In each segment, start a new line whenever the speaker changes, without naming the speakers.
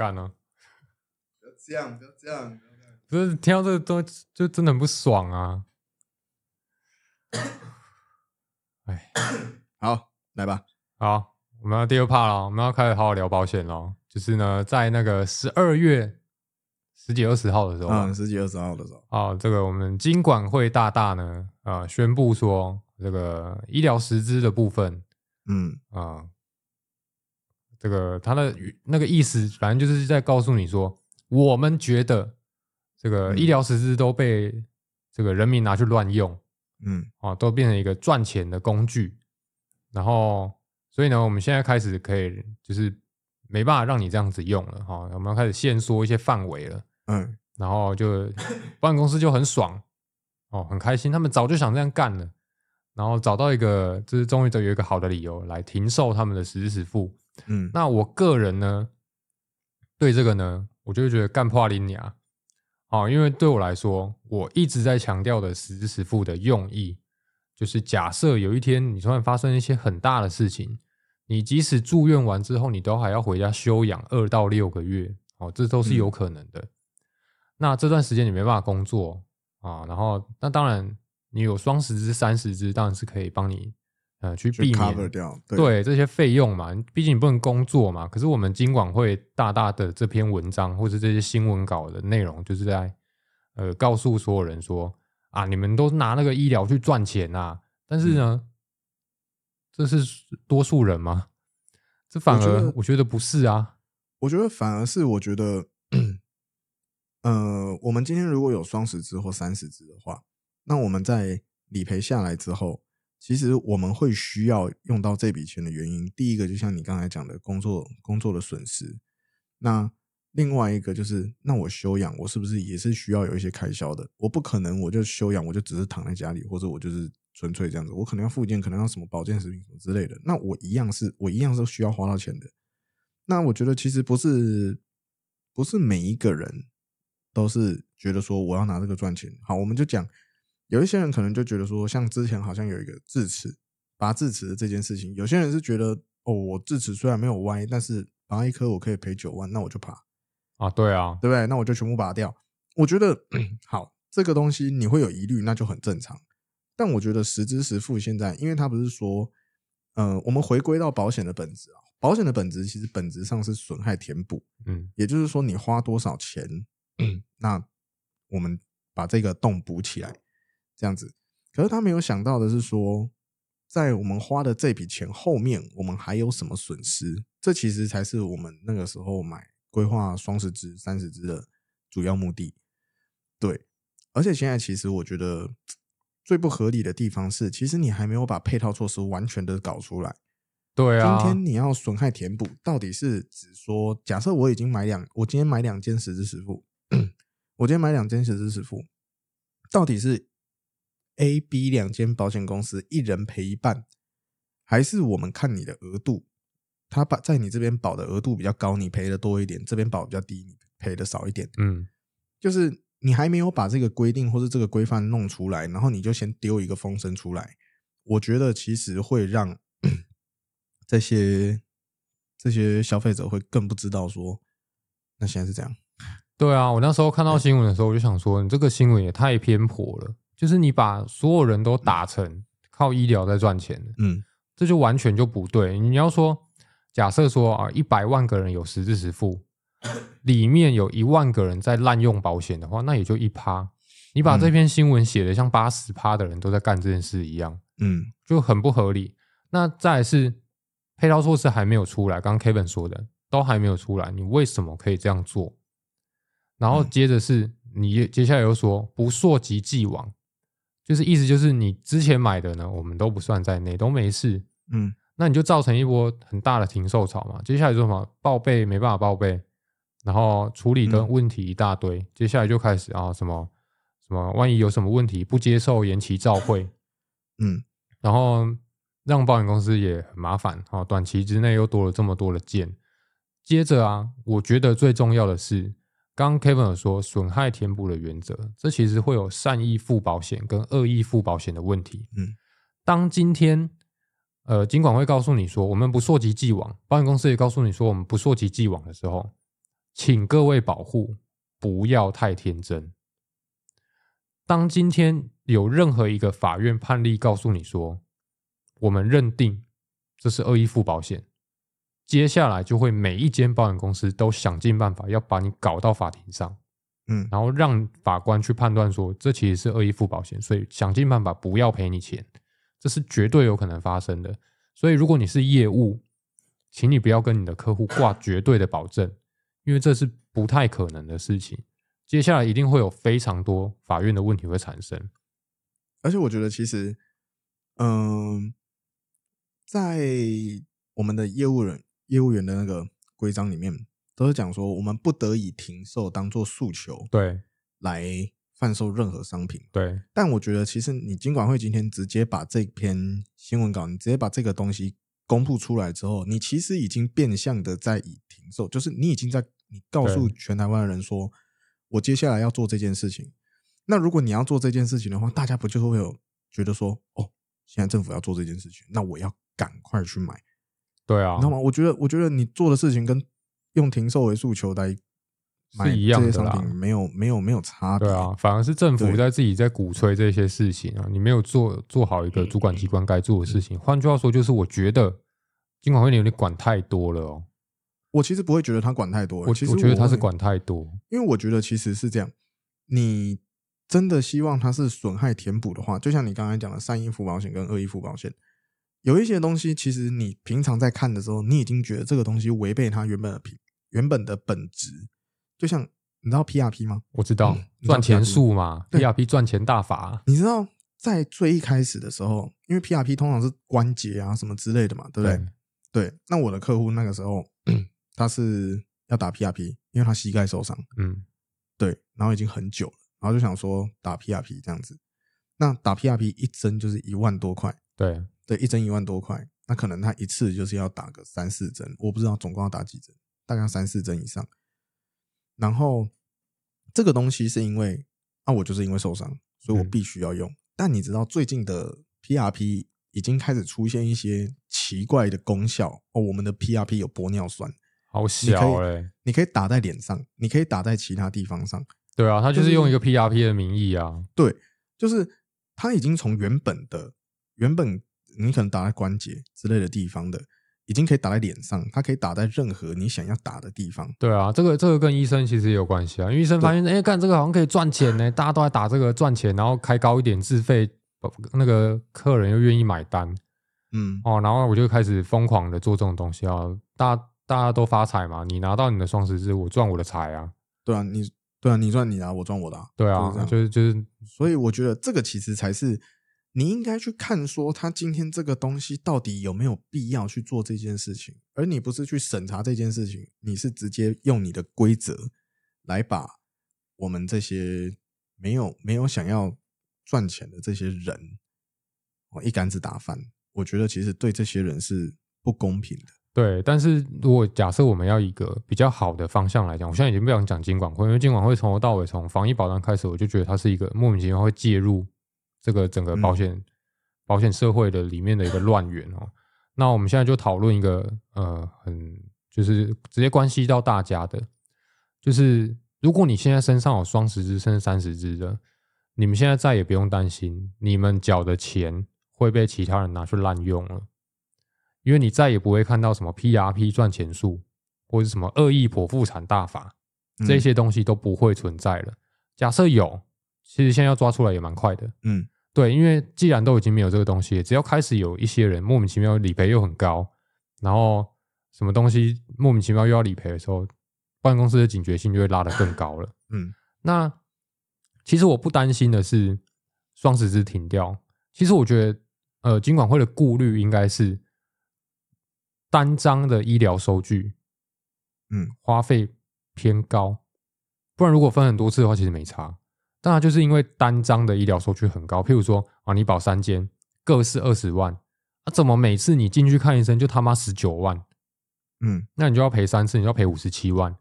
干呢？
不要这样，不要这样，不要这样。
不是听到这个东西就真的很不爽啊！哎，
好，来吧。
好，我们要第二 part 了，我们要开始好好聊保险了。就是呢，在那个十二月十几二十号的时候，
嗯，十几二十号的时候，
啊，这个我们金管会大大呢，啊，宣布说这个医疗实支的部分，
嗯
啊，这个他的那个意思，反正就是在告诉你说，我们觉得这个医疗实施都被这个人民拿去乱用，
嗯。
啊，都变成一个赚钱的工具，然后，所以呢，我们现在开始可以就是没办法让你这样子用了哈，我们要开始限缩一些范围了，
嗯。
然后就 保险公司就很爽哦，很开心，他们早就想这样干了，然后找到一个，就是终于都有一个好的理由来停售他们的实支实付。
嗯，
那我个人呢，对这个呢，我就会觉得干破林牙哦，因为对我来说，我一直在强调的实支实付的用意，就是假设有一天你突然发生一些很大的事情，你即使住院完之后，你都还要回家休养二到六个月哦，这都是有可能的。那这段时间你没办法工作啊，然后那当然你有双十支、三十支，当然是可以帮你呃去
去
避免
对
对这些费用嘛，毕竟你不能工作嘛。可是我们金管会大大的这篇文章或者这些新闻稿的内容，就是在呃告诉所有人说啊，你们都拿那个医疗去赚钱呐、但是呢，这是多数人吗？这反而我觉得不是啊。
我觉得反而是我觉得，呃，我们今天如果有双十支或三十支的话，那我们在理赔下来之后，其实我们会需要用到这笔钱的原因，第一个就像你刚才讲的工作工作的损失，那另外一个就是，那我休养，我是不是也是需要有一些开销的？我不可能我就休养，我就只是躺在家里，或者我就是纯粹这样子，我可能要复健，可能要什么保健食品什么之类的，那我一样是我一样是需要花到钱的。那我觉得其实不是不是每一个人都是觉得说我要拿这个赚钱。好，我们就讲有一些人可能就觉得说，像之前好像有一个智齿拔智齿的这件事情，有些人是觉得哦，我智齿虽然没有歪，但是拔一颗我可以赔九万，那我就拔，
啊，对啊，
对不对？那我就全部拔掉。我觉得好，这个东西你会有疑虑，那就很正常。但我觉得实支实付现在，因为他不是说，呃，我们回归到保险的本质啊，保险的本质其实本质上是损害填补，
嗯
也就是说你花多少钱，嗯那我们把这个洞补起来，这样子。可是他没有想到的是说，在我们花的这笔钱后面，我们还有什么损失？这其实才是我们那个时候买规划双十支、三十支的主要目的。对，而且现在其实我觉得最不合理的地方是，其实你还没有把配套措施完全的搞出来。
对啊，
今天你要损害填补，到底是指说，假设我已经买两，我今天买两间实支十付，我今天买两间实支十付，到底是 A、B 两间保险公司一人赔一半，还是我们看你的额度，他把在你这边保的额度比较高，你赔的多一点；这边保比较低，你赔的少一点。
嗯
就是你还没有把这个规定或是这个规范弄出来，然后你就先丢一个风声出来，我觉得其实会让 这些这些消费者会更不知道说，那现在是这样。
对啊，我那时候看到新闻的时候，我就想说，你这个新闻也太偏颇了，就是你把所有人都打成靠医疗在赚钱，
嗯
这就完全就不对。你要说，假设说啊，一百万个人有十之十付，里面有一万个人在滥用保险的话，那也就一趴。你把这篇新闻写的像八十趴的人都在干这件事一样，
嗯
就很不合理。那再来是配套措施还没有出来，刚刚 Kevin 说的都还没有出来，你为什么可以这样做？然后接着是你接下来又说不溯及既往，就是意思就是你之前买的呢，我们都不算在内，都没事。
嗯
那你就造成一波很大的停售潮嘛。接下来说什么报备没办法报备，然后处理的
嗯
问题一大堆，接下来就开始啊什么什么，万一有什么问题不接受延期召会，
嗯
然后让保险公司也很麻烦啊，短期之内又多了这么多的件。接着啊，我觉得最重要的是，刚刚 Kevin 有说损害填补的原则，这其实会有善意付保险跟恶意付保险的问题。
嗯，
当今天呃尽管会告诉你说我们不溯及既往，保险公司也告诉你说我们不溯及既往的时候，请各位保护，不要太天真。当今天有任何一个法院判例告诉你说，我们认定这是恶意付保险，接下来就会每一间保险公司都想尽办法要把你搞到法庭上，
嗯
然后让法官去判断说这其实是恶意付保险，所以想尽办法不要赔你钱，这是绝对有可能发生的。所以如果你是业务，请你不要跟你的客户挂绝对的保证，因为这是不太可能的事情。接下来一定会有非常多法院的问题会产生。
而且我觉得其实，嗯、在我们的业务人业务员的那个规章里面，都是讲说我们不得以停售当做诉求
对
来贩售任何商品。
对
但我觉得，其实你尽管会今天直接把这篇新闻稿，你直接把这个东西公布出来之后，你其实已经变相的在以停售，就是你已经在你告诉全台湾的人说，我接下来要做这件事情。那如果你要做这件事情的话，大家不就会有觉得说，哦，现在政府要做这件事情，那我要赶快去买，
对啊
你知道，吗？我觉得，我觉得你做的事情跟用停售为诉求来买
是一样
这些商品没有没有没有差别。
对啊，反而是政府
对
在自己在鼓吹这些事情啊，你没有做做好一个主管机关该做的事情。换句话说，就是我觉得金管会你有点管太多了哦。
我其实不会觉得他管太多，
我
其实
我觉得他是
会
管太多。
因为我觉得其实是这样，你真的希望他是损害填补的话，就像你刚才讲的三一付保险跟二一付保险，有一些东西其实你平常在看的时候，你已经觉得这个东西违背它原本的品原本的本质，就像你知道 PRP 吗？
我知道赚钱术嘛，PRP 赚钱大法。
你知道在最一开始的时候，因为 PRP 通常是关节啊什么之类的嘛，对不对？对，那我的客户那个时候他是要打 PRP，因为他膝盖受伤，
嗯，
对，然后已经很久了，然后就想说打 PRP 这样子。那打 PRP 一针就是一万多块，
对，
对，一针一万多块，那可能他一次就是要打个三四针，我不知道总共要打几针，大概三四针以上。然后这个东西是因为啊，我就是因为受伤，所以我
嗯
必须要用。但你知道最近的 PRP 已经开始出现一些奇怪的功效哦，我们的 PRP 有玻尿酸，
好小嘞。
你可以打在脸上，你可以打在其他地方上，
对啊，他就
就是是
用一个 PRP 的名义啊。
对，就是他已经从原本的原本你可能打在关节之类的地方的，已经可以打在脸上，它可以打在任何你想要打的地方。
对啊，这个这个跟医生其实也有关系啊，因为医生发现，哎，干这个好像可以赚钱呢，大家都在打这个赚钱，然后开高一点自费，那个客人又愿意买单
嗯，
哦，然后我就开始疯狂的做这种东西啊，大大家都发财嘛，你拿到你的双十字，我赚我的财啊，
对啊，你对啊，你赚你的啊，我赚我的、啊。
对啊
就是
就是
所以我觉得这个其实才是你应该去看，说他今天这个东西到底有没有必要去做这件事情，而你不是去审查这件事情，你是直接用你的规则来把我们这些没有没有想要赚钱的这些人，哦一竿子打翻。我觉得其实对这些人是不公平的。
对，但是如果假设我们要一个比较好的方向来讲，我现在已经不想讲金管会，因为金管会从头到尾从防疫保障开始，我就觉得它是一个莫名其妙会介入这个整个保险、保险社会的里面的一个乱源哦。那我们现在就讨论一个呃，很就是直接关系到大家的，就是如果你现在身上有双十支甚至三十支的，你们现在再也不用担心你们缴的钱会被其他人拿去滥用了。因为你再也不会看到什么 PRP 赚钱术，或者什么恶意剖腹产大法，
嗯
这些东西都不会存在了。假设有，其实现在要抓出来也蛮快的。
嗯
对，因为既然都已经没有这个东西，只要开始有一些人莫名其妙理赔又很高，然后什么东西莫名其妙又要理赔的时候，保险公司的警觉性就会拉得更高了。
嗯
那其实我不担心的是双十字停掉。其实我觉得，呃，金管会的顾虑应该是单张的医疗收据
嗯
花费偏高，不然如果分很多次的话，其实没差。但它就是因为单张的医疗收据很高，譬如说啊，你保三间各是二十万，啊，怎么每次你进去看医生就他妈十九万？
嗯
那你就要赔三次，你要赔五十七万，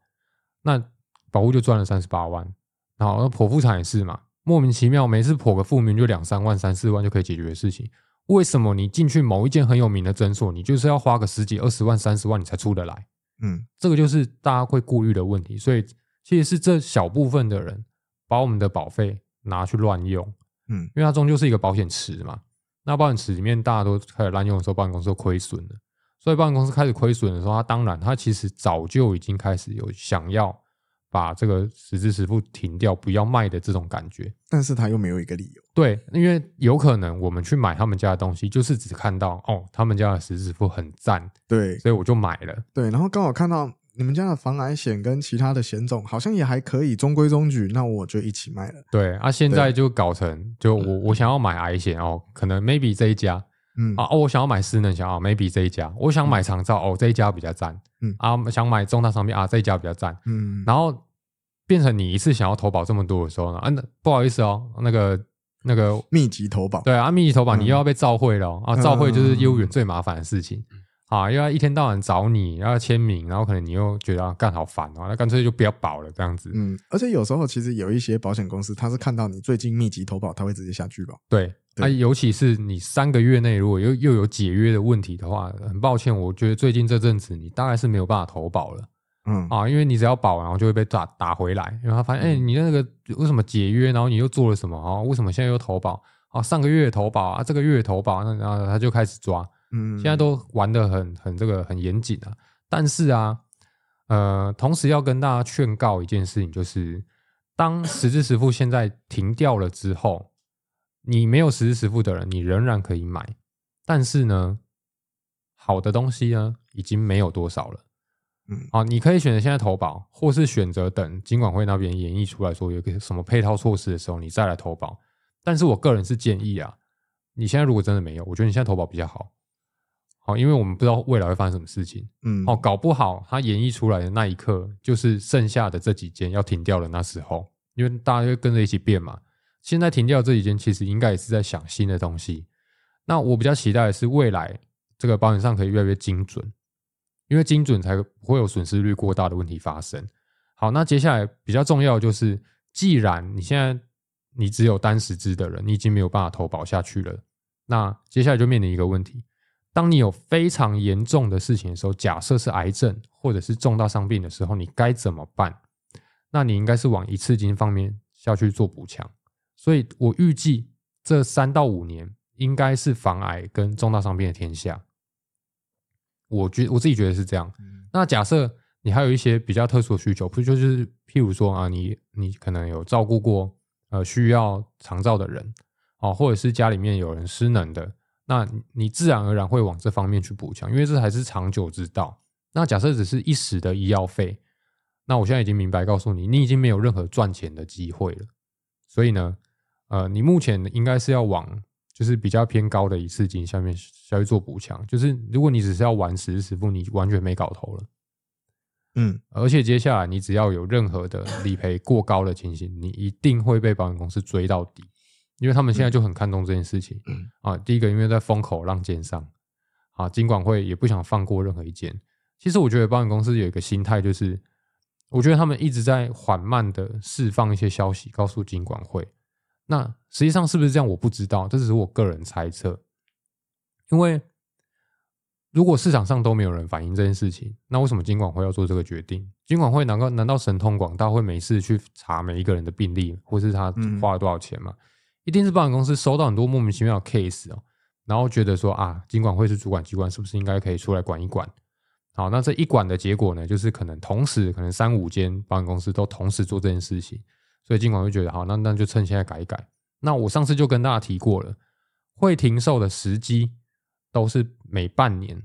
那保护就赚了三十八万。然后那剖腹产也是嘛，莫名其妙每次剖个腹明就两三万、三四万就可以解决的事情，为什么你进去某一间很有名的诊所，你就是要花个十几、二十万、三十万你才出得来？
嗯
这个就是大家会顾虑的问题。所以其实是这小部分的人把我们的保费拿去乱用，
嗯
因为它终究是一个保险池嘛。那保险池里面大家都开始滥用的时候，保险公司就亏损了。所以保险公司开始亏损的时候，它当然它其实早就已经开始有想要把这个实支实付停掉，不要卖的这种感觉。
但是他又没有一个理由。
对，因为有可能我们去买他们家的东西，就是只看到哦，他们家的实支实付很赞，
对
所以我就买了。
对，然后刚好看到你们家的防癌险跟其他的险种好像也还可以，中规中矩，那我就一起卖了。
对啊，现在就搞成就我我想要买癌险哦，可能 maybe 这一家
嗯。
啊，哦，我想要买失能险啊，maybe 这一家，我想买长照哦，这一家比较赞，
嗯。
啊，想买重大商品啊，这一家比较赞，
嗯，
然后变成你一次想要投保这么多的时候呢，啊，那不好意思哦，那个那个
密集投保。
对啊，密集投保你
嗯
又要被召会了哦、啊，
嗯
召会就是业务员最麻烦的事情啊，又要一天到晚找你，然后签名，然后可能你又觉得啊干好烦哦，那干脆就不要保了这样子。
嗯，而且有时候其实有一些保险公司，他是看到你最近密集投保，他会直接下拒保。
对，
对
啊，尤其是你三个月内如果又又有解约的问题的话，很抱歉，我觉得最近这阵子你大概是没有办法投保了
嗯
啊，因为你只要保，然后就会被打打回来，因为他发现，哎、你那个为什么解约，然后你又做了什么啊？为什么现在又投保？啊，上个月投保啊，这个月投保，那然后他就开始抓，
嗯，
现在都玩的很很这个很严谨啊。但是啊，呃，同时要跟大家劝告一件事情，就是当实支实付现在停掉了之后，你没有实支实付的人，你仍然可以买。但是呢，好的东西呢，已经没有多少了。
嗯
啊，你可以选择现在投保，或是选择等金管会那边演绎出来说有个什么配套措施的时候，你再来投保。但是我个人是建议啊，你现在如果真的没有，我觉得你现在投保比较好。好，因为我们不知道未来会发生什么事情。
嗯
哦，搞不好它演绎出来的那一刻，就是剩下的这几间要停掉的那时候，因为大家会跟着一起变嘛。现在停掉这几间，其实应该也是在想新的东西。那我比较期待的是未来这个保险上可以越来越精准，因为精准才不会有损失率过大的问题发生。好，那接下来比较重要的就是，既然你现在你只有单十支的人，你已经没有办法投保下去了，那接下来就面临一个问题：当你有非常严重的事情的时候，假设是癌症或者是重大伤病的时候，你该怎么办？那你应该是往一次金方面下去做补强。所以我预计这三到五年应该是防癌跟重大伤病的天下。我觉我自己觉得是这样。那假设你还有一些比较特殊的需求，不就是譬如说啊，你你可能有照顾过呃需要长照的人，哦，或者是家里面有人失能的，那你自然而然会往这方面去补强，因为这还是长久之道。那假设只是一时的医药费，那我现在已经明白告诉你，你已经没有任何赚钱的机会了。所以呢，呃，你目前应该是要往就是比较偏高的一次金下面下去做补强。就是如果你只是要玩实时实付，你完全没搞头了。
嗯
而且接下来你只要有任何的理赔过高的情形，你一定会被保险公司追到底，因为他们现在就很看重这件事情、
嗯
啊。第一个，因为在风口浪尖上啊，金管会也不想放过任何一件。其实我觉得保险公司有一个心态，就是我觉得他们一直在缓慢的释放一些消息，告诉金管会。那实际上是不是这样，我不知道，这只是我个人猜测。因为如果市场上都没有人反映这件事情，那为什么金管会要做这个决定？金管会难道难道神通广大会没事去查每一个人的病例，或是他
嗯
花了多少钱吗？一定是保险公司收到很多莫名其妙的 case 哦，然后觉得说啊，金管会是主管机关，是不是应该可以出来管一管？好，那这一管的结果呢，就是可能同时可能三五间保险公司都同时做这件事情，所以金管会觉得好，那那就趁现在改一改。那我上次就跟大家提过了，会停售的时机都是每半年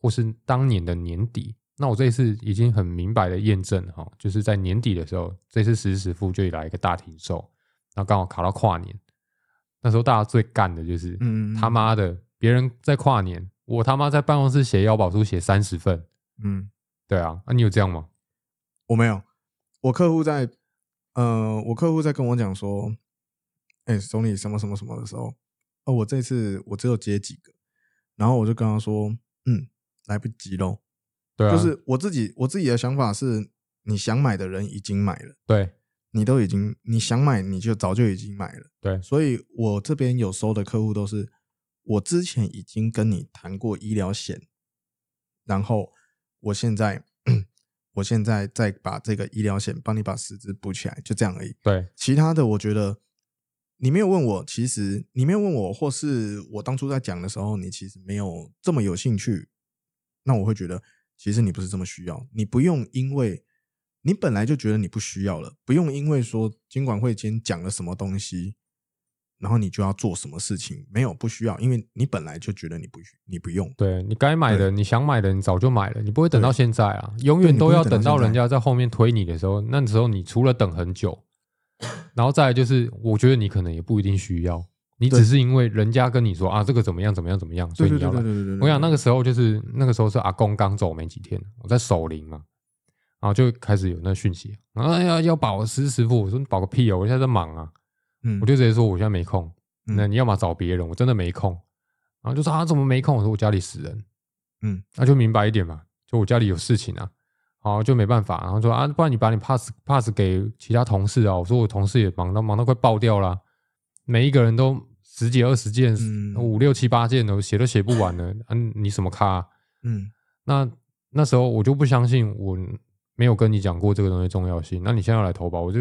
或是当年的年底。那我这一次已经很明白的验证哈，就是在年底的时候，这次实时付就来一个大停售，然后刚好卡到跨年，那时候大家最干的就是，
嗯
他妈的，别人在跨年，我他妈在办公室写腰保书写三十份，
嗯，
对啊，啊你有这样吗？
我没有，我客户在呃，我客户在跟我讲说，哎、总理什么什么什么的时候，哦，我这次我只有接几个，然后我就跟他说，嗯，来不及喽。
对啊，
就是我自己我自己的想法是，你想买的人已经买了，
对
你都已经你想买你就早就已经买了，
对。
所以我这边有收的客户都是我之前已经跟你谈过医疗险，然后我现在 我现在再把这个医疗险帮你把实质补起来，就这样而已。
对，
其他的我觉得你没有问我，其实你没有问我，或是我当初在讲的时候，你其实没有这么有兴趣，那我会觉得其实你不是这么需要，你不用因为你本来就觉得你不需要了，不用因为说经管会今天讲了什么东西，然后你就要做什么事情，没有不需要，因为你本来就觉得你不需你不用。
对你该买的，你想买的，你早就买了，你不会等到
对
现在啊，永远都要
等到
人家在后面推你的时候，那时候你除了等很久，然后再来就是，我觉得你可能也不一定需要，你只是因为人家跟你说啊，这个怎么样怎么样怎么样，所以你要来。我想那
个
个时候就是那个时候是阿公刚走没几天，我在守灵嘛，然后就开始有那讯息，然后要要保师师傅，我说你保个屁哦，我现在在忙啊，
嗯
我就直接说我现在没空，
嗯
那你要么找别人，我真的没空。然后就说啊，怎么没空？我说我家里死人，
嗯，
那就明白一点嘛，就我家里有事情啊，好就没办法。然后说啊，不然你把你 pass pass 给其他同事啊。我说我同事也忙到忙到快爆掉了，每一个人都十几二十件，
嗯
五六七八件的写都写不完了。啊，你什么咖啊、
嗯
那那时候我就不相信我没有跟你讲过这个东西重要性。那你现在要来投保，我就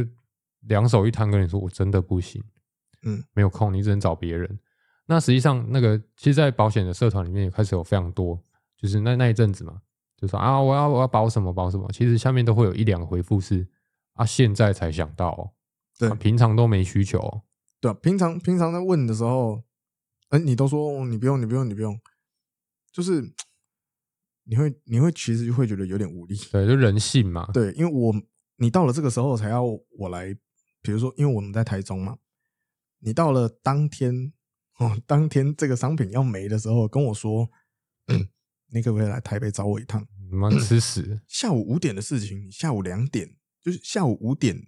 两手一摊跟你说，我真的不行，
嗯，
没有空，你只能找别人。那实际上，那个其实，在保险的社团里面也开始有非常多，就是那那一阵子嘛，就说啊，我要我要保什么保什么，其实下面都会有一两个回复是啊，现在才想到、哦，
对
啊平常都没需求、哦，
对啊，平常平常在问的时候，哎，你都说哦你不用，你不用，你不用，就是你会你会其实就会觉得有点无力。
对，就人性嘛，
对，因为我你到了这个时候才要我来，比如说，因为我们在台中嘛，你到了当天哦，当天这个商品要没的时候，跟我说，你可不可以来台北找我一趟？
你妈吃屎，
下午五点的事情，你下午两点就是下午五点，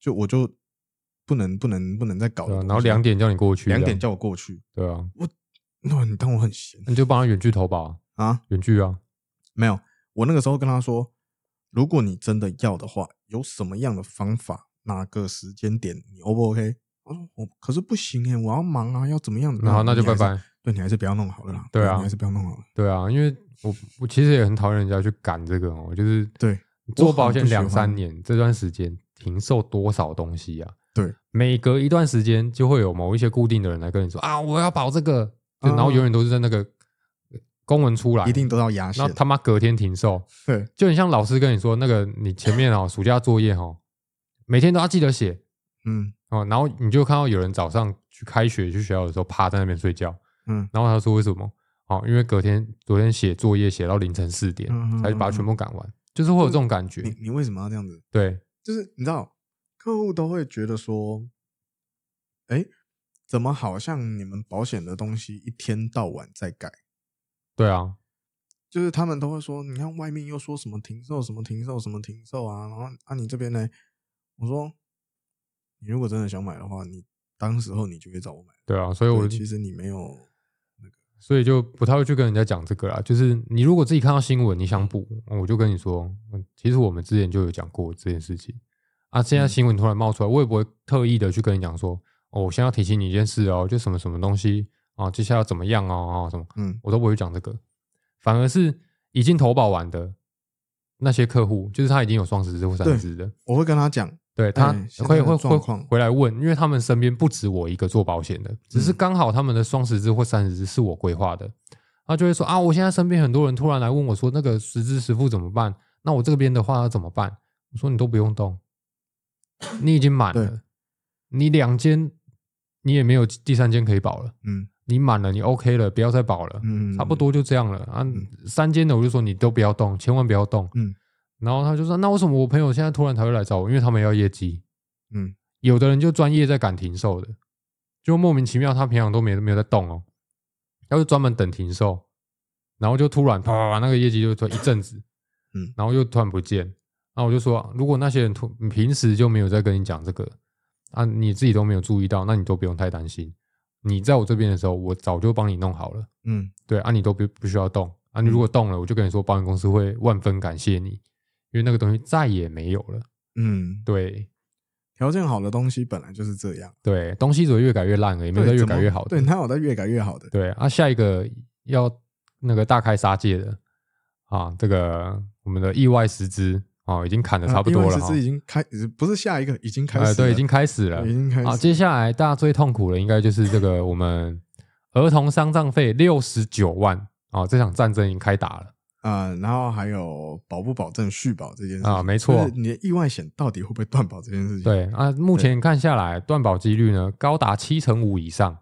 就我就不能不能不能再搞了。
然后两点叫你过去，
两点叫我过去，
对啊，我
那你当我很闲
那你就帮他远距投保啊，
啊？
远距啊，
没有，我那个时候跟他说，如果你真的要的话，有什么样的方法，哪个时间点你 O 不 OK？我说我可是不行哎，我要忙啊，要怎么样怎么样？
然后那就拜拜。
对你还是不要弄好了啦。
对啊
你还是不要弄好了。
对啊，因为我我其实也很讨厌人家去赶这个哦，就是
对
做保险两三年这段时间停售多少东西啊？
对，
每隔一段时间就会有某一些固定的人来跟你说啊，我要保这个，然后永远都是在那个公文出来，
一定都要压线
那。他妈隔天停售，
对，
就很像老师跟你说那个你前面哦暑假作业哦，每天都要记得写
嗯
哦，然后你就看到有人早上去开学去学校的时候趴在那边睡觉，
嗯
然后他说为什么？哦，因为隔天昨天写作业写到凌晨四点，
嗯嗯
才把它全部赶完，就是会有这种感觉
你。你为什么要这样子？
对，
就是你知道，客户都会觉得说，哎，怎么好像你们保险的东西一天到晚在改？
对啊，
就是他们都会说，你看外面又说什么停售，什么停售，什么停售啊，然后啊你这边呢？我说，你如果真的想买的话，你当时候你就会找我买。
对啊，所以我
对其实你没有那个，
所以就不太会去跟人家讲这个啦。就是你如果自己看到新闻，你想补，我就跟你说，嗯其实我们之前就有讲过这件事情啊。现在新闻突然冒出来，我也不会特意的去跟你讲说，哦，我现在要提醒你一件事哦，就什么什么东西啊，接下来要怎么样哦，啊什么，
嗯
我都不会讲这个，反而是已经投保完的那些客户，就是他已经有双十支或三十支的，
我会跟他讲，
对他
哎现在的
会会会回来问，因为他们身边不止我一个做保险的，只是
嗯
刚好他们的双十支或三十支是我规划的，他就会说啊，我现在身边很多人突然来问我说，那个十支十付怎么办？那我这边的话要怎么办？我说你都不用动，你已经满了，你两间你也没有第三间可以保了，
嗯
你满了，你 OK 了，不要再保了，
嗯，
差不多就这样了啊
嗯。
三间的我就说你都不要动，千万不要动。
嗯
然后他就说：“那为什么我朋友现在突然才会来找我？因为他们要业绩。
嗯
有的人就专业在赶停售的，就莫名其妙，他平常都没没有在动哦，他就专门等停售，然后就突然啪啪啪，那个业绩就突然一阵子，
嗯
然后又突然不见。然后我就说，如果那些人突你平时就没有在跟你讲这个啊，你自己都没有注意到，那你都不用太担心。你在我这边的时候，我早就帮你弄好了。
嗯
对啊，你都不不需要动啊，你如果动了，我就跟你说，保险公司会万分感谢你，因为那个东西再也没有了。
嗯，
对
条件好的东西本来就是这样，
对，东西只会越改越烂而已，没有在越改越好的。
对，它有在越改越好的。
对啊，下一个要那个大开杀戒的啊，这个我们的意外实支哦，已经砍的
啊
差不多了
EYS
哈。
是已经开，不是下一个，已经开始
哎，
了，
对，已经开始了，
已经开始
啊，接下来大家最痛苦的应该就是这个 我们儿童丧葬费六十九万哦，这场战争已经开打了。
啊、然后还有保不保证续保这件事情
啊没错
就是你的意外险到底会不会断保这件事情？，
对啊，目前看下来，断保几率呢高达七成五以上。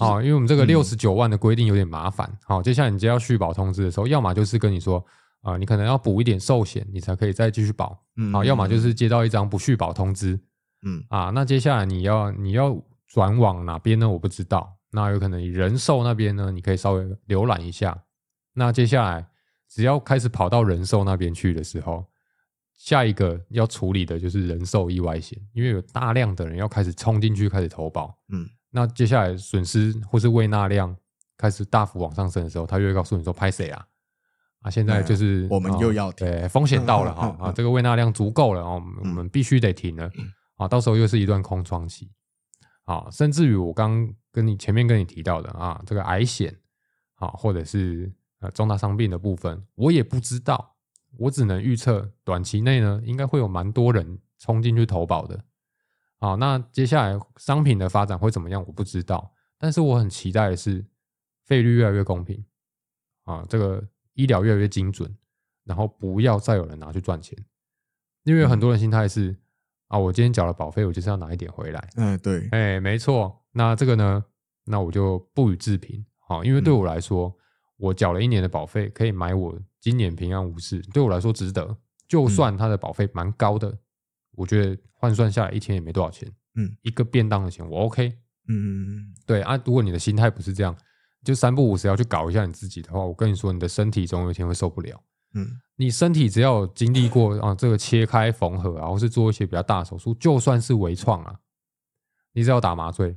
哦，因为我们这个
嗯
六十九万的规定有点麻烦。好、接下来你接到续保通知的时候，要么就是跟你说啊、你可能要补一点寿险，你才可以再继续保。
嗯
啊、要么就是接到一张不续保通知
嗯
啊。那接下来你要你要转往哪边呢？我不知道。那有可能人寿那边呢，你可以稍微浏览一下。那接下来只要开始跑到人寿那边去的时候，下一个要处理的就是人寿意外险，因为有大量的人要开始冲进去开始投保。
嗯
那接下来损失或是未纳量开始大幅往上升的时候，他就会告诉你说拍谁啊？啊，现在就是、
哎我们
啊
又要停
对风险到了哈啊，这个未纳量足够了哦，我们必须得停了啊，到时候又是一段空窗期啊，甚至于我刚跟你前面跟你提到的啊，这个癌险啊，或者是呃重大伤病的部分，我也不知道，我只能预测短期内呢，应该会有蛮多人冲进去投保的。啊，那接下来商品的发展会怎么样？我不知道，但是我很期待的是费率越来越公平啊，这个医疗越来越精准，然后不要再有人拿去赚钱，因为有很多人心态是啊，我今天缴了保费，我就是要拿一点回来。
哎、对，
哎，没错，那这个呢，那我就不予置评。好，因为对我来说，我缴了一年的保费，可以买我今年平安无事，对我来说值得。就算他的保费蛮高的，我觉得换算下来一天也没多少钱。
嗯，
一个便当的钱我 OK。
嗯嗯嗯
对啊，如果你的心态不是这样，就三不五时要去搞一下你自己的话，我跟你说，你的身体总有一天会受不了。
嗯
你身体只要有经历过啊，这个切开缝合啊，或是做一些比较大手术，就算是微创啊，你只要打麻醉，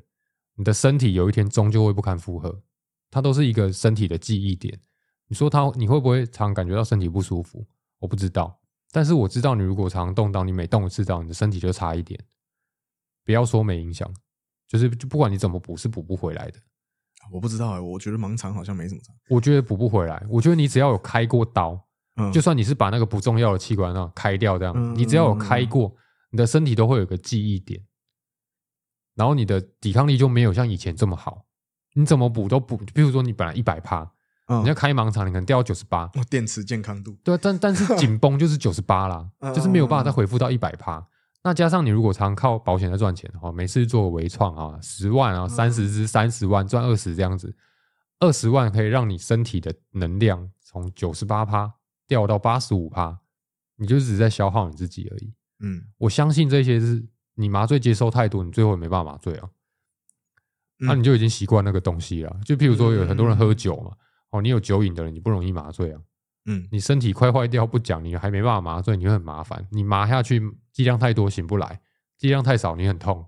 你的身体有一天终究会不堪负荷，它都是一个身体的记忆点。你说它你会不会常感觉到身体不舒服？我不知道，但是我知道你如果常动到，你每动一次到，你的身体就差一点。不要说没影响，就是就不管你怎么补，是补不回来的。
我不知道哎、我觉得盲肠好像没什么差。
我觉得补不回来。我觉得你只要有开过刀，
嗯，
就算你是把那个不重要的器官啊开掉，这样、
嗯
你只要有开过，你的身体都会有个记忆点，然后你的抵抗力就没有像以前这么好。你怎么补都补，比如说你本来一百趴，
嗯
你要开盲肠，你可能掉到九十八，
哦电池健康度，
对啊，但但是 紧绷就是九十八啦，
嗯
就是没有办法再恢复到一百趴。那加上你如果常靠保险在赚钱的话，每次做个微创啊，十万啊，三十支三十万赚二十这样子，二十万可以让你身体的能量从九十八趴掉到八十五趴，你就只是在消耗你自己而已。
嗯，
我相信这些是你麻醉接受太多，你最后也没办法麻醉啊。那、
嗯
你就已经习惯那个东西了。就譬如说有很多人喝酒嘛，哦，你有酒瘾的人，你不容易麻醉啊。
嗯
你身体快坏掉不讲，你还没办法麻醉，你会很麻烦。你麻下去剂量太多醒不来，剂量太少你很痛。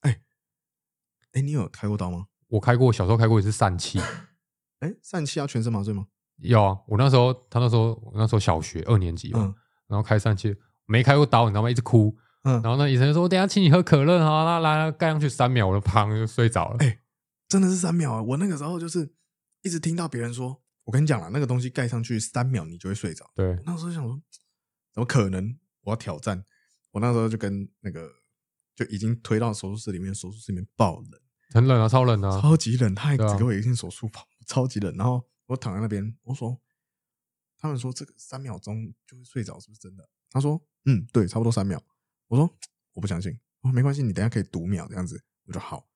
哎、哎你有开过刀吗？
我开过，小时候开过一次疝气，
哎、疝气要全身麻醉吗？
有啊。我那时候，他那时候，我那时候小学二年级嘛，
嗯
然后开疝气，没开过刀，你知道吗？一直哭。
嗯，
然后那医生就说：“我等下请你喝可乐哈，那来盖上去三秒，我就砰就睡着了。
哎真的是三秒啊！我那个时候就是一直听到别人说，我跟你讲了，那个东西盖上去三秒你就会睡着。
对，
那时候想说，怎么可能？我要挑战。我那时候就跟那个就已经推到手术室里面，手术室里面爆冷，
很冷啊，超冷啊。
超级冷，他还只给我一件手术袍，超级冷。然后我躺在那边，我说，他们说这个三秒钟就会睡着，是不是真的？他说，嗯，对，差不多三秒。我说我不相信，我说没关系，你等一下可以读秒这样子。我说好，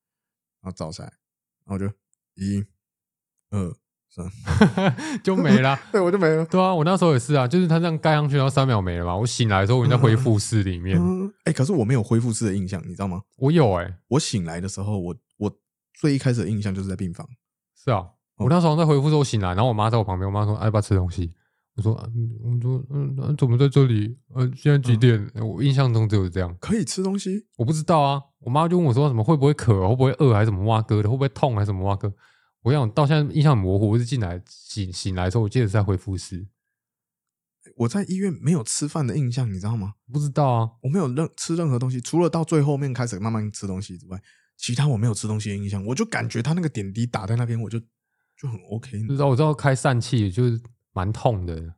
然后照下来，然后我就一、二、三，
就没了。
对我就没了。
对啊，我那时候也是啊，就是他这样盖上去，然后三秒没了嘛。我醒来的时候，我已经在恢复室里面。
嗯，哎、可是我没有恢复室的印象，你知道吗？
我有哎、
我醒来的时候，我我最一开始的印象就是在病房。
是啊，我那时候在恢复室，我醒来，然后我妈在我旁边，我妈说：“哎，要不要吃东西？”我说：“嗯，我说，嗯，嗯怎么在这里？呃，现在几点？我印象中只有这样，
可以吃东西？
我不知道啊。我妈就问我说：“什么会不会渴？会不会饿？还是什么挖哥的？会不会痛？还是什么挖哥？”我想到现在印象很模糊，我是进来醒醒来之后，我记得是在恢复室，
我在医院没有吃饭的印象，你知道吗？
不知道啊。
我没有任吃任何东西，除了到最后面开始慢慢吃东西之外，其他我没有吃东西的印象。我就感觉他那个点滴打在那边，我就就很 OK
不知道我知道开疝气就是蛮痛的，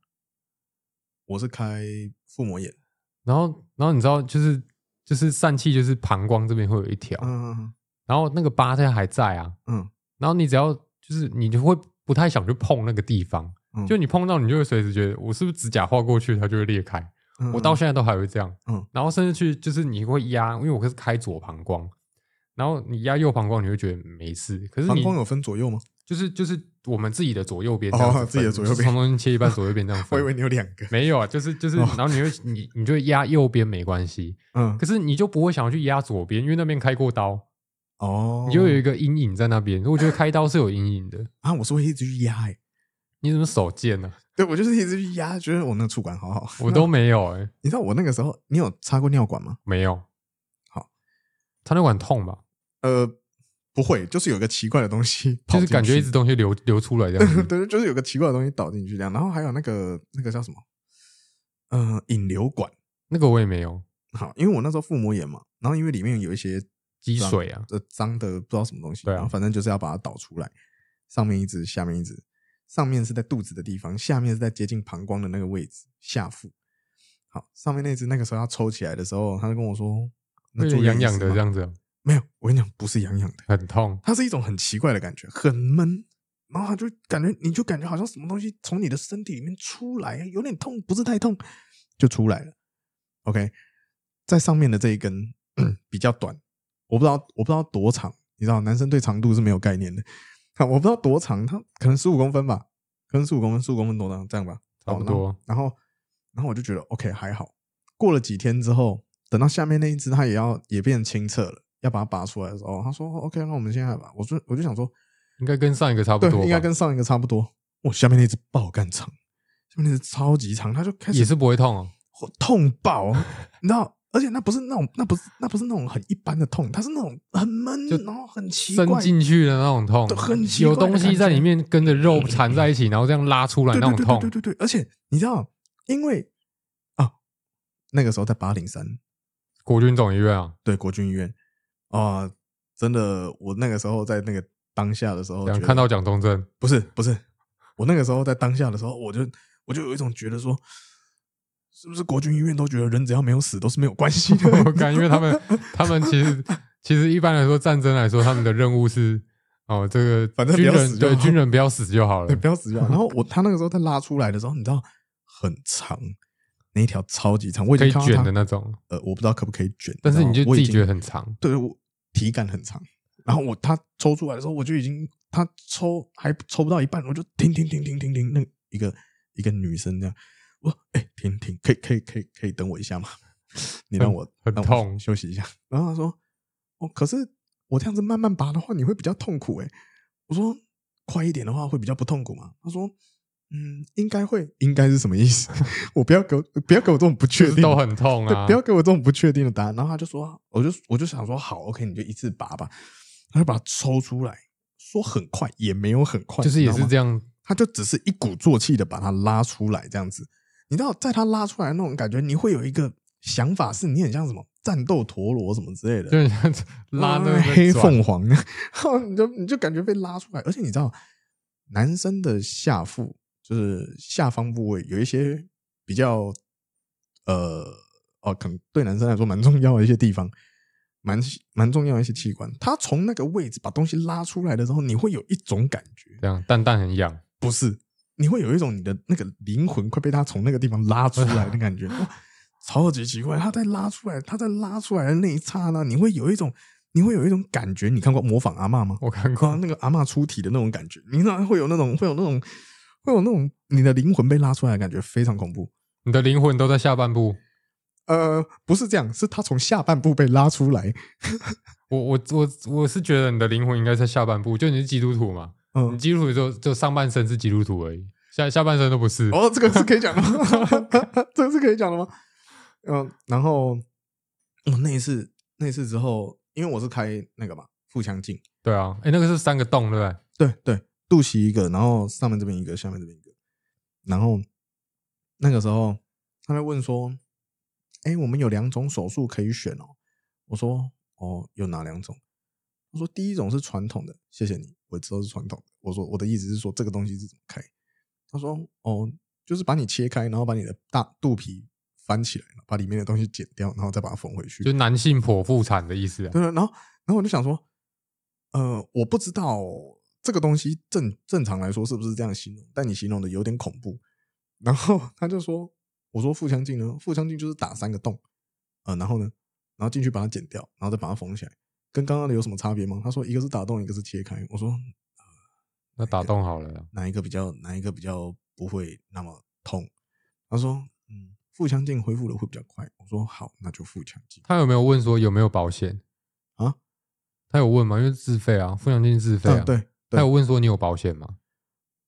我是开腹膜炎，
然后然后你知道就是就是疝气就是膀胱这边会有一条，
嗯
然后那个疤现在还在啊，
嗯
然后你只要就是你就会不太想去碰那个地方，
嗯，
就你碰到你就会随时觉得我是不是指甲划过去它就会裂开，
嗯。
我到现在都还会这样，
嗯。
然后甚至去就是你会压，因为我是开左膀胱，然后你压右膀胱你会觉得没事，可是你
膀胱有分左右吗？
就是就是我们自己的左右边
自己的左右边
就是从中间切一半左右边这样分，
我以为你有两个，
没有啊，就是就是，
哦。
然后你会你你就会压右边没关系，
嗯。
可是你就不会想要去压左边，因为那边开过刀，
哦，
你就有一个阴影在那边。我觉得开刀是有阴影的，
啊，我是会一直去压欸，
你怎么手贱呢、
对我就是一直去压，觉得我那个触感好好，
我都没有哎、
你知道我那个时候，你有插过尿管吗？
没有。
好，
插尿管痛吧？
呃，不会，就是有个奇怪的东西
就是感觉一直东西流流出来这样。
对，就是有个奇怪的东西倒进去这样，然后还有那个那个叫什么，呃，引流管。
那个我也没有，
好，因为我那时候腹膜炎嘛，然后因为里面有一些
积水啊，
呃脏的不知道什么东西，
对啊
然后反正就是要把它导出来，上面一直，下面一直，上面是在肚子的地方，下面是在接近膀胱的那个位置，下腹。好，上面那只那个时候要抽起来的时候，他就跟我说，那
有
坐月
点痒痒的这样子啊，
没有，我跟你讲，不是痒痒的，
很痛。
它是一种很奇怪的感觉，很闷，然后它就感觉你就感觉好像什么东西从你的身体里面出来，有点痛，不是太痛，就出来了。OK，在上面的这一根、嗯比较短，我不知道我不知道多长，你知道男生对长度是没有概念的，啊我不知道多长，他可能十五公分吧，可能十五公分，十五公分多长这样吧，
差不多
哦然后然后我就觉得 OK 还好，过了几天之后，等到下面那一只它也要也变清澈了，要把它拔出来的时候，他说 OK，那我们现在吧，我就我就想说，
应该跟上一个差不多，吧，
应该跟上一个差不多。我下面那只爆干长，下面那只超级长，它就开始
也是不会痛哦。
痛爆，你知道？而且那不是那种，那不是那不是那种很一般的痛，它是那种很闷
就，
然后很奇怪。
伸，进去的那种痛。
很，奇怪
有东西在里面跟着肉缠在一起，然后这样拉出来那种痛。
对对对，对对对，而且你知道，因为啊，那个时候在八零三，
国军总医院啊，
对国军医院啊、真的，我那个时候在那个当下的时候，
看到蒋中正，
不是不是，我那个时候在当下的时候，我就我就有一种觉得说，是不是国军医院都觉得人只要没有死都是没有关系的？
我感因为他们他们其实其实一般来说战争来说，他们的任务是哦，这个
反正不
军
要死
对军人不要死就好了对，
不。要死就好。然后我他那个时候他拉出来的时候，你知道很长，那一条超级长，我已
可以卷
经看到它
的那种，
呃，我不知道可不可以卷，
但是你就自己觉得很长，
对我体感很长。然后我他抽出来的时候，我就已经他抽还抽不到一半，我就停停停停停停，那一个一个女生这样，我说哎、停停，可以可以可以可以等我一下吗？你让我
很痛
休息一下。然后他说哦，可是我这样子慢慢拔的话，你会比较痛苦哎。我说快一点的话会比较不痛苦吗？他说嗯，应该会，应该是什么意思？我不要给我不要给我这种不确定
都很痛
对，
啊。
不要给我这种不确定的答案。然后他就说，我就我就想说，好，OK，你就一次拔吧。他就把它抽出来，说很快也没有很快，
就是也是这样，
他就只是一鼓作气的把它拉出来，这样子。你知道，在他拉出来那种感觉，你会有一个想法，是你很像什么战斗陀螺什么之类的，
就 拉那个
嗯黑凤凰，然后你就你就感觉被拉出来，而且你知道，男生的下腹就是下方部位有一些比较呃哦，可能对男生来说蛮重要的一些地方，蛮蛮重要的一些器官。他从那个位置把东西拉出来的时候，你会有一种感觉，
这样蛋蛋很痒，
不是，你会有一种你的那个灵魂快被他从那个地方拉出来的感觉，哇，超级奇怪。他在拉出来，他在拉出来的那一刹那，你会有一种，你会有一种感觉。你看过模仿阿嬷吗？
我看
看
过，
那个阿嬷出体的那种感觉，你知道会有那种，会有那种，会有那种你的灵魂被拉出来的感觉，非常恐怖。
你的灵魂都在下半部。
呃，不是这样，是他从下半部被拉出来。
我我我我是觉得你的灵魂应该在下半部，就你是基督徒嘛，你
嗯，
基督徒就就上半身是基督徒而已，下下半身都不是。
哦，这个是可以讲的吗？这个是可以讲的吗？嗯，然后，哦，那一次，那一次之后，因为我是开那个嘛腹腔镜，
对啊，哎，那个是三个洞，对不对？
对对，肚脐一个，然后上面这边一个，下面这边一个，然后那个时候他在问说：“哎，我们有两种手术可以选哦。”我说：“哦，有哪两种？”他说：“第一种是传统的，谢谢你，我知道是传统的。”我说：“我的意思是说这个东西是怎么开？”他说：“哦，就是把你切开，然后把你的大肚皮翻起来，把里面的东西剪掉，然后再把它缝回去。
就男性剖腹产的意思啊。
对，然后然后我就想说，呃，我不知道这个东西正正常来说是不是这样形容，但你形容的有点恐怖。然后他就说，我说腹腔镜呢？腹腔镜就是打三个洞，呃，然后呢，然后进去把它剪掉，然后再把它缝起来，跟刚刚的有什么差别吗？他说一个是打洞，一个是切开。我说
那打洞好了，
哪一个比较哪一个比较不会那么痛？他说，嗯，腹腔镜恢复的会比较快。我说好，那就腹腔镜。
他有没有问说有没有保险
啊？
他有问吗？因为自费啊，腹腔镜自费啊。
对，
他有问说你有保险吗？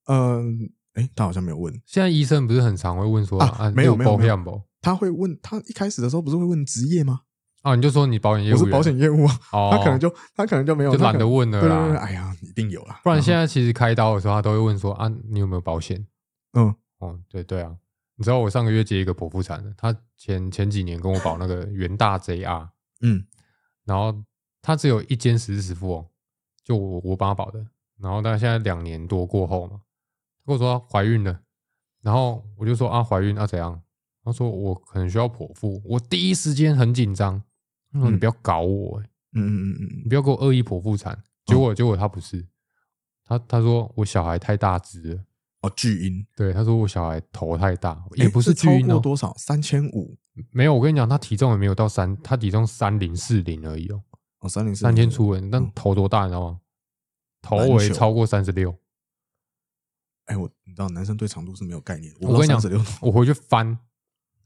嗯，哎，他好像没有问。
现在医生不是很常会问说啊，
没有没有
保险不？
他会问他一开始的时候不是会问职业吗？
啊，你就说你保险业务，
我是保险业务啊。
哦，
他可能就他可能就没有，
就懒得问了啦。
对对对，哎呀，一定有啦。
不然现在其实开刀的时候，他都会问说啊，你有没有保险？
嗯，
哦，对对啊。你知道我上个月接一个剖腹产的，他前前几年跟我保那个元大 JR，
嗯，
然后他只有一间实支实付哦，就我我帮他保的。然后但现在两年多过后嘛，他跟我说怀孕了，然后我就说啊怀孕啊怎样？他说我可能需要剖腹，我第一时间很紧张。他说：“你不要搞我，
嗯嗯嗯嗯，
你不要给我恶意剖腹产。”结果结果他不是，他他说我小孩太大只了，
哦巨婴，
对，他说我小孩头太大，也不是巨婴哦，
多少三千五？
没有，我跟你讲，他体重也没有到三，他体重三零四零而已哦，
哦三零
三千出诶，但头多大你知道吗？头围超过三十六。
哎，我你知道男生对长度是没有概念，
我跟你讲，我回去翻，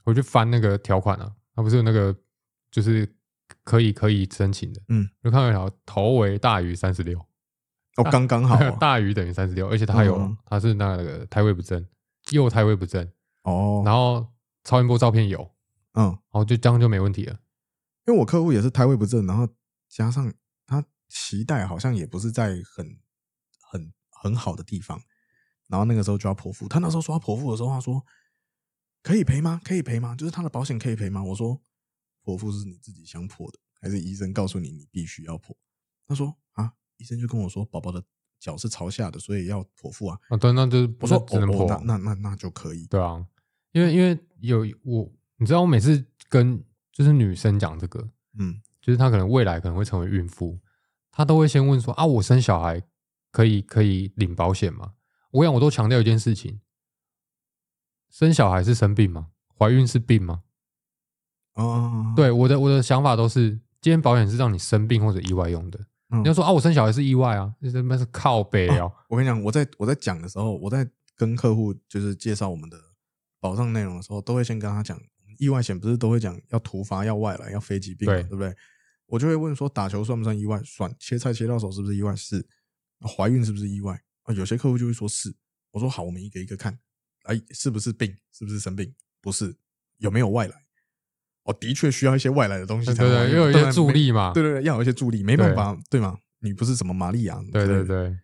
回去翻那个条款啊，他不是有那个就是。可以可以申请的，
嗯，
就看到一条头围大于三十六，
哦，刚刚好，
大于等于三十六，而且它有，它是那个胎位不正，右胎位不正，
哦，
然后超音波照片有，
嗯，
然后就这样就没问题了。
因为我客户也是胎位不正，然后加上他脐带好像也不是在很很很好的地方，然后那个时候就要剖腹。他那时候说要剖腹的时候，他说可以赔吗？可以赔吗？就是他的保险可以赔吗？我说。剖腹是你自己想剖的，还是医生告诉你你必须要剖？他说啊，医生就跟我说，宝宝的脚是朝下的，所以要剖腹啊。
啊，对，那就
我说
只能剖，
那那那那就可以。
对啊，因为因为有我，你知道，我每次跟就是女生讲这个，
嗯，
就是她可能未来可能会成为孕妇，她都会先问说啊，我生小孩可以可以领保险吗？我讲我都强调一件事情，生小孩是生病吗？怀孕是病吗？
哦，
对，我的我的想法都是，今天保险是让你生病或者意外用的。你要说啊，我生小孩是意外啊，那他妈是靠背啊！
我跟你讲，我在我在讲的时候，我在跟客户就是介绍我们的保障内容的时候，都会先跟他讲，意外险不是都会讲要突发、要外来、要非疾病，对不对？我就会问说，打球算不算意外？算。切菜切到手是不是意外？是。怀孕是不是意外？啊，有些客户就会说是。我说好，我们一个一个看，哎，是不是病？是不是生病？不是。有没有外来？我的确需要一些外来的东西，
对对，要有一些助力嘛，
对对对，要有一些助力，没办法，对吗？你不是什么玛利亚，
对对对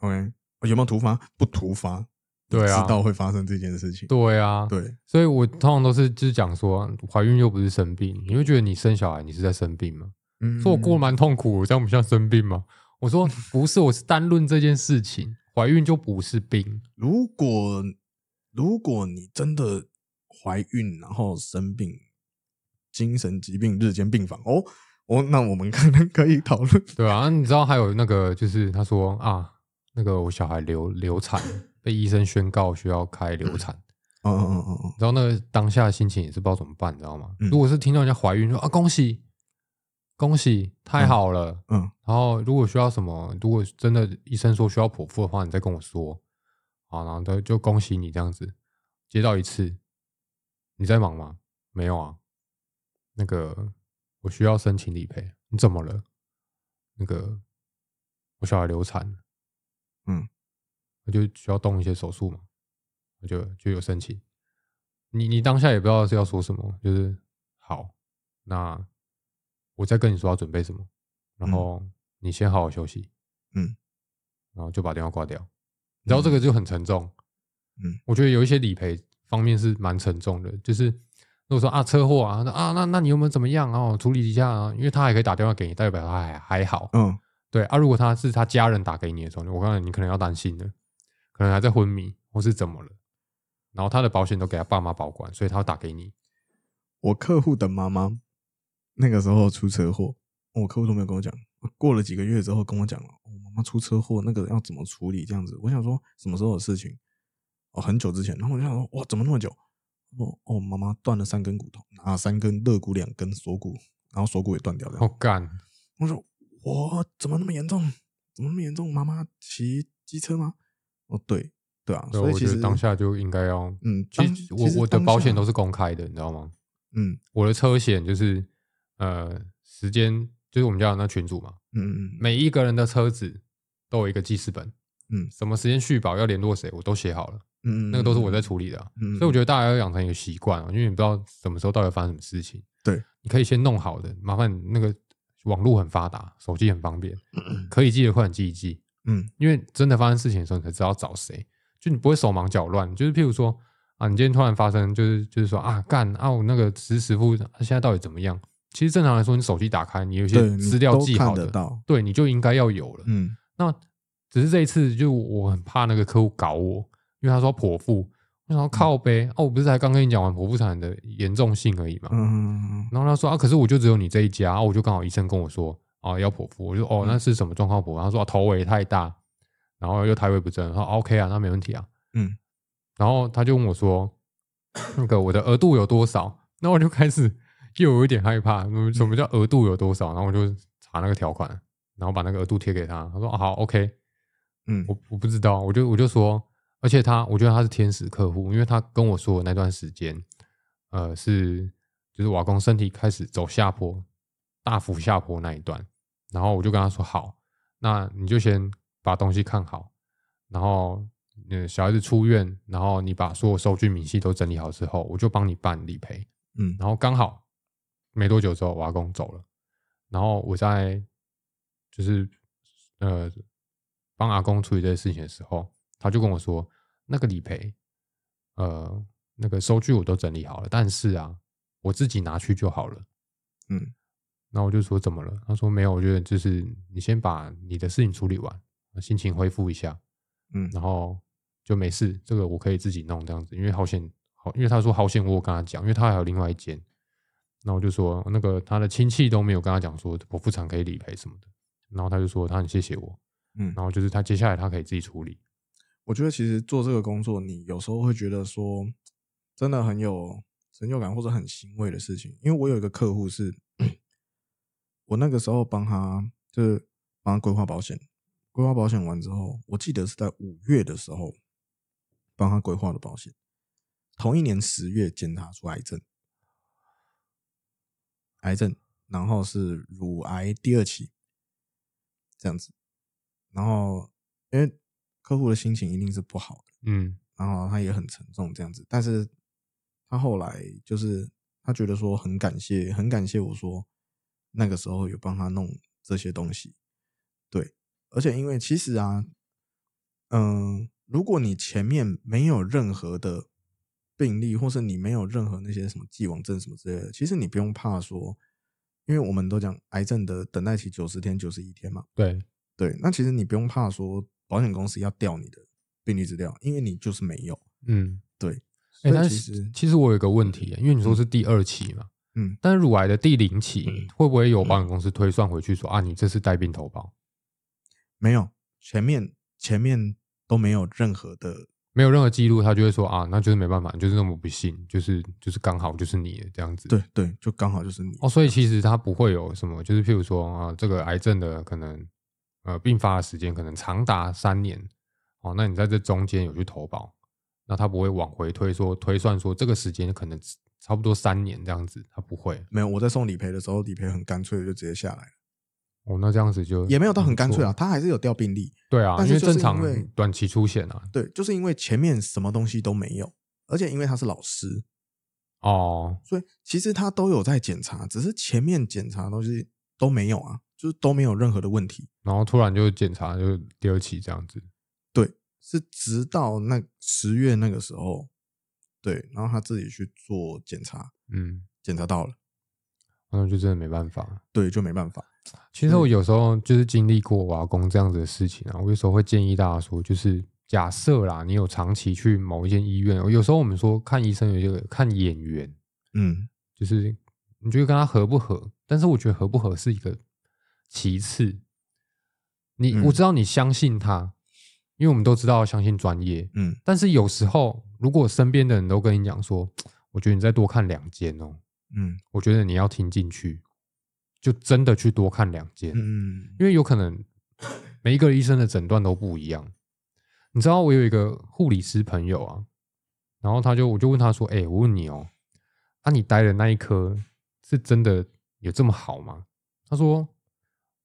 ，OK，有没有突发？不突发，
对啊，
知道会发生这件事情，
对啊，
对，
所以我通常都是就是讲说，怀孕又不是生病，你会觉得你生小孩你是在生病吗？
嗯，
说我过得蛮痛苦，这样不像生病吗？我说 不是，我是单论这件事情，怀孕就不是病。
如果如果你真的怀孕然后生病。精神疾病日间病房。哦哦，那我们可能可以讨论，
对啊，你知道还有那个，就是他说啊，那个我小孩流流产，被医生宣告需要开流产，
嗯嗯嗯嗯嗯，
然后那个当下心情也是不知道怎么办，你知道吗？如果是听到人家怀孕说啊，恭喜恭喜，太好了，
嗯，
然后如果需要什么，如果真的医生说需要剖腹的话，你再跟我说，好，然后就就恭喜你这样子，接到一次，你在忙吗？没有啊。那个，我需要申请理赔。你怎么了？那个，我小孩流产，
嗯，
我就需要动一些手术嘛，我就就有申请。你你当下也不知道是要说什么，就是好，那我再跟你说要准备什么，然后你先好好休息，
嗯，
然后就把电话挂掉。然后这个就很沉重，
嗯，
我觉得有一些理赔方面是蛮沉重的，就是。如果说啊车祸啊，那啊那那你有没有怎么样哦？处理一下啊，因为他还可以打电话给你，代表他还还好。
嗯，
对啊。如果他是他家人打给你的时候，我告诉你，你可能要担心了，可能还在昏迷或是怎么了。然后他的保险都给他爸妈保管，所以他要打给你。
我客户的妈妈那个时候出车祸，我客户都没有跟我讲。过了几个月之后跟我讲了，我妈妈出车祸，那个要怎么处理？这样子，我想说什么时候的事情？哦，很久之前。然后我就想说，哇，怎么那么久？哦哦，妈妈断了三根骨头，啊，三根肋骨，两根锁骨，然后锁骨也断掉了。
好干！
我说我怎么那么严重？怎么那么严重？妈妈骑机车吗？哦，对对啊，所以其实
当下就应该要，
嗯，
其实我我的保险都是公开的，你知道吗？
嗯，
我的车险就是呃，时间就是我们家那群主嘛，
嗯嗯，
每一个人的车子都有一个记事本，
嗯，
什么时间续保要联络谁，我都写好了，
嗯，
那个都是我在处理的，
嗯，
所以我觉得大家要养成一个习惯啊因为你不知道什么时候到底发生什么事情，
对，
你可以先弄好的，麻烦那个网络很发达，手机很方便，可以记得快点记一记，
嗯，
因为真的发生事情的时候，你才知道找谁，就你不会手忙脚乱，就是譬如说。啊！你今天突然发生，就是就是说啊，干啊！我那个实时付他现在到底怎么样？其实正常来说，你手机打开，你有些资料记好
的，
对，你就应该要有了。
嗯，
那只是这一次，就我很怕那个客户搞我，因为他说剖腹，我想靠背哦，我不是才刚跟你讲完剖腹产的严重性而已嘛。
嗯，
然后他说啊，可是我就只有你这一家，我就刚好医生跟我说啊要剖腹，我就哦那是什么状况剖？他说头围太大，然后又胎位不正，他说 OK 啊，那没问题啊。
嗯，
然后他就问我说。那个我的额度有多少？那我就开始又有一点害怕。什么叫额度有多少？然后我就查那个条款，然后把那个额度贴给他。他说：“好，OK。”
嗯，
我我不知道，我就我就说，而且他我觉得他是天使客户，因为他跟我说那段时间，呃，是就是瓦工身体开始走下坡，大幅下坡那一段。然后我就跟他说：“好，那你就先把东西看好，然后。”嗯，小孩子出院，然后你把所有收据明细都整理好之后，我就帮你办理赔。
嗯，
然后刚好没多久之后，我阿公走了，然后我在就是呃帮阿公处理这些事情的时候，他就跟我说，那个理赔，呃，那个收据我都整理好了，但是啊，我自己拿去就好了。
嗯，
那我就说怎么了？他说没有，我觉得就是你先把你的事情处理完，心情恢复一下。
嗯，
然后。就没事，这个我可以自己弄这样子，因为好险好，因为他说好险，我跟他讲，因为他还有另外一间，那我就说那个他的亲戚都没有跟他讲说剖腹产可以理赔什么的，然后他就说他很谢谢我，
嗯，
然后就是他接下来他可以自己处理。
我觉得其实做这个工作，你有时候会觉得说真的很有成就感或者很欣慰的事情，因为我有一个客户是，我那个时候帮他就是帮他规划保险，规划保险完之后，我记得是在五月的时候。帮他规划的保险，同一年十月检查出癌症，癌症，然后是乳癌第二期，这样子，然后因为客户的心情一定是不好的，
嗯，
然后他也很沉重这样子，但是他后来就是他觉得说很感谢，很感谢我说那个时候有帮他弄这些东西，对，而且因为其实啊，嗯。如果你前面没有任何的病例，或是你没有任何那些什么既往症什么之类的，其实你不用怕说，因为我们都讲癌症的等待期九十天、九十一天嘛。
对
对，那其实你不用怕说保险公司要调你的病历资料，因为你就是没有。
嗯，
对。
哎，但是其实我有一个问题，因为你说是第二期嘛，
嗯，
但是乳癌的第零期会不会有保险公司推算回去说啊，你这是带病投保？
没有，前面前面。都没有任何的，
没有任何记录，他就会说啊，那就是没办法，就是那么不幸，就是就是刚好就是你这样子。
对对，就刚好就是你。
哦，所以其实他不会有什么，就是譬如说啊，这个癌症的可能呃并发的时间可能长达三年，哦，那你在这中间有去投保，那他不会往回推说推算说这个时间可能差不多三年这样子，他不会。
没有，我在送理赔的时候，理赔很干脆就直接下来了。
哦，那这样子就
也没有到很干脆啊，他还是有掉病例。
对啊，
但是
正常短期出险啊。
对，就是因为前面什么东西都没有，而且因为他是老师
哦，
所以其实他都有在检查，只是前面检查东西都没有啊，就是都没有任何的问题。
然后突然就检查就第二期这样子。
对，是直到那十月那个时候，对，然后他自己去做检查，
嗯，
检查到了，
那就真的没办法。
对，就没办法。
其实我有时候就是经历过瓦工这样子的事情啊，我有时候会建议大家说，就是假设啦，你有长期去某一间医院，有时候我们说看医生有一个看眼缘，
嗯
就是你觉得跟他合不合？但是我觉得合不合是一个其次。你、
嗯
我知道你相信他，因为我们都知道要相信专业。
嗯
但是有时候，如果身边的人都跟你讲说，我觉得你再多看两间哦，
嗯
我觉得你要听进去，就真的去多看两间，
嗯
因为有可能每一个医生的诊断都不一样。你知道我有一个护理师朋友啊，然后他就我就问他说：“哎、我问你哦，啊，你待的那一科是真的有这么好吗？”他说：“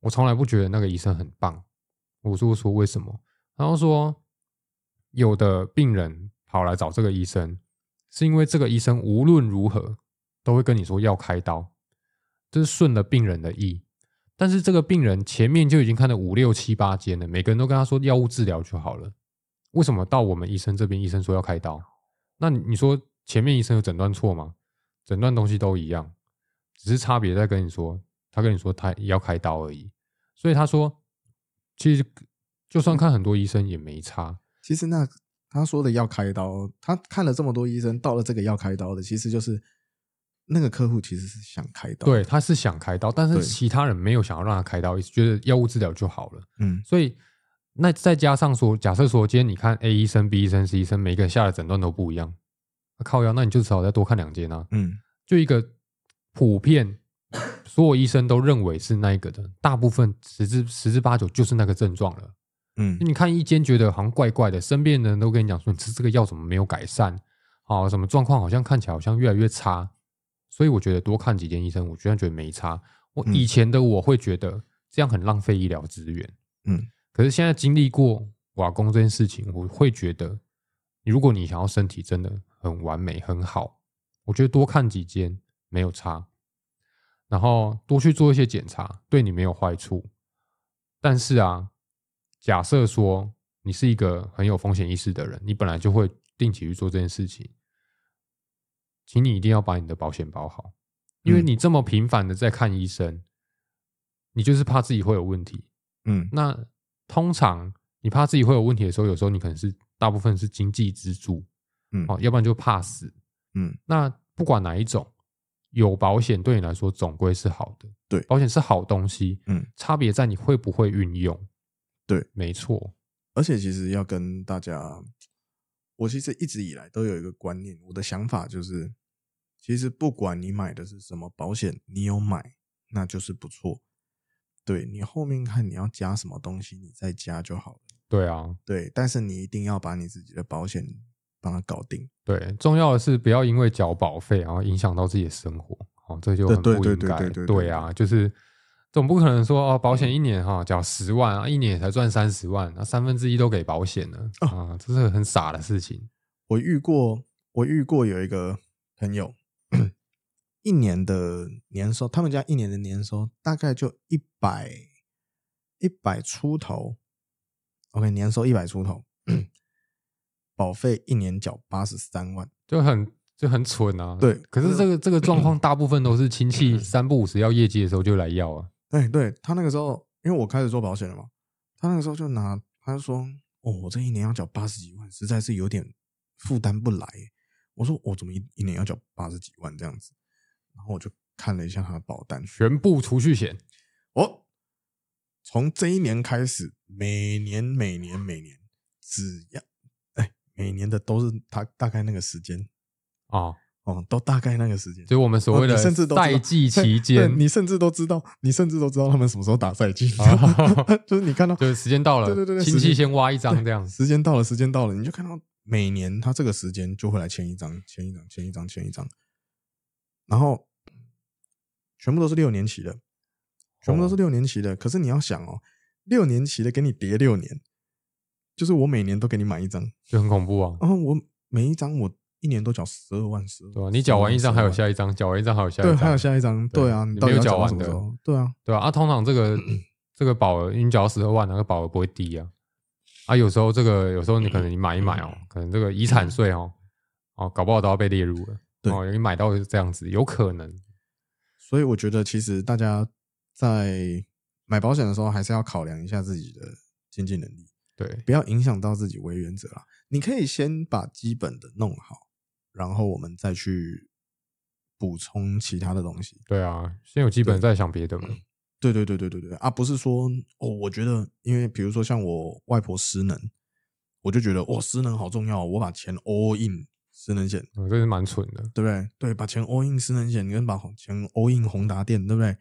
我从来不觉得那个医生很棒。”我说：“我说为什么？”然后说：“有的病人跑来找这个医生，是因为这个医生无论如何都会跟你说要开刀，这是顺了病人的意。但是这个病人前面就已经看了五六七八间了，每个人都跟他说药物治疗就好了。为什么到我们医生这边，医生说要开刀？那你说前面医生有诊断错吗？诊断东西都一样，只是差别在跟你说，他跟你说他要开刀而已。所以他说，其实就算看很多医生也没差。
其实那他说的要开刀，他看了这么多医生，到了这个要开刀的，其实就是那个客户其实是想开刀，
对，，他是想开刀，但是其他人没有想要让他开刀，意思觉得药物治疗就好了。
嗯
所以那再加上说，假设说今天你看 A 医生、B 医生、C 医生，每个人下的诊断都不一样，那靠药，那你就只好再多看两间啊。
嗯
就一个普遍，所有医生都认为是那一个的，大部分十之十之八九就是那个症状了。
嗯
你看一间觉得好像怪怪的，身边的人都跟你讲说，你吃这个药怎么没有改善？啊，什么状况好像看起来好像越来越差。所以我觉得多看几间医生，我居然觉得没差。我
嗯
以前的我会觉得这样很浪费医疗资源，
嗯
可是现在经历过瓦工这件事情，我会觉得，如果你想要身体真的很完美很好，我觉得多看几间没有差，然后多去做一些检查，对你没有坏处。但是啊，假设说你是一个很有风险意识的人，你本来就会定期去做这件事情，请你一定要把你的保险保好，因为
嗯
你这么频繁的在看医生，你就是怕自己会有问题。
嗯
那通常你怕自己会有问题的时候，有时候你可能是大部分是经济支柱，
嗯
哦，要不然就怕死。
嗯
那不管哪一种，有保险对你来说总归是好的。
对
保险是好东西，
嗯，
差别在你会不会运用。
对，
没错，
而且其实要跟大家，我其实一直以来都有一个观念，我的想法就是，其实不管你买的是什么保险，你有买那就是不错。对你后面看你要加什么东西，你再加就好了。
对啊，
对，但是你一定要把你自己的保险帮他搞定。
对，重要的是不要因为缴保费，然后影响到自己的生活。哦，这就很不应该。
对对对对
啊，就是总不可能说哦，保险一年哈缴十万啊，一年才赚三十万，那三分之一都给保险了
哦
啊，这是很傻的事情。
我遇过，我遇过有一个朋友，一年的年收，他们家一年的年收大概就一百一百出头，OK，年收一百出头，保费一年缴八十三万，
就很就很蠢啊。
对
可是这个 这个状况，大部分都是亲戚 三不五时要业绩的时候就来要啊。
对对，他那个时候，因为我开始做保险了嘛，他那个时候就拿，他就说，哦，我这一年要缴八十几万，实在是有点负担不来。我说，我怎么一一年要缴八十几万这样子？然后我就看了一下他的保单，
全部储蓄险，
哦，从这一年开始，每年每年每年，只要哎，每年的都是他大概那个时间
啊，
哦，都大概那个时间。
就我们所谓的
甚至都
赛季 期
对
间，
你甚至都知道，你甚至都知道他们什么时候打赛季，
啊
就是你看到
就是时间到了，
对对对对
亲戚先挖一张这样。
时间到了，时间到了，你就看到每年他这个时间就会来签一张，签一张，签一张，签一张，然后全部都是六年期的，全部都是六年期的。可是你要想哦，六年期的给你叠六年，就是我每年都给你买一张，
就很恐怖啊，
然后我每一张我一年都缴十二万，十二
对吧、你缴完一张还有下一张，缴完一张还有下一张对，
还有下一张，
对
对啊，
你没有缴完的？
对啊，
对啊，啊，通常这个 这个保额，你缴十二万，那个保额不会低啊。啊，有时候这个有时候你可能你买一买哦，可能这个遗产税哦，哦，搞不好都要被列入了。
对
哦，你买到是这样子，有可能。
所以我觉得其实大家在买保险的时候，还是要考量一下自己的经济能力。
对，
不要影响到自己为原则啦。你可以先把基本的弄好，然后我们再去补充其他的东西。
对啊，先有基本再想别的嘛。
对对对对对对啊，不是说哦，我觉得因为比如说像我外婆失能，我就觉得哇，失能好重要，我把钱 all in 失能险，
我这是蛮蠢的。
对不对？对，把钱 all in 失能险，跟把钱 all in 宏达电，对不对？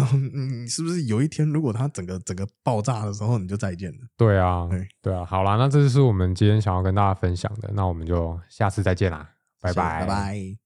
嗯，你是不是有一天如果它整个整个爆炸的时候，你就再见了？
对啊
对，
对啊。好啦，那这就是我们今天想要跟大家分享的，那我们就下次再见啦，拜
拜拜。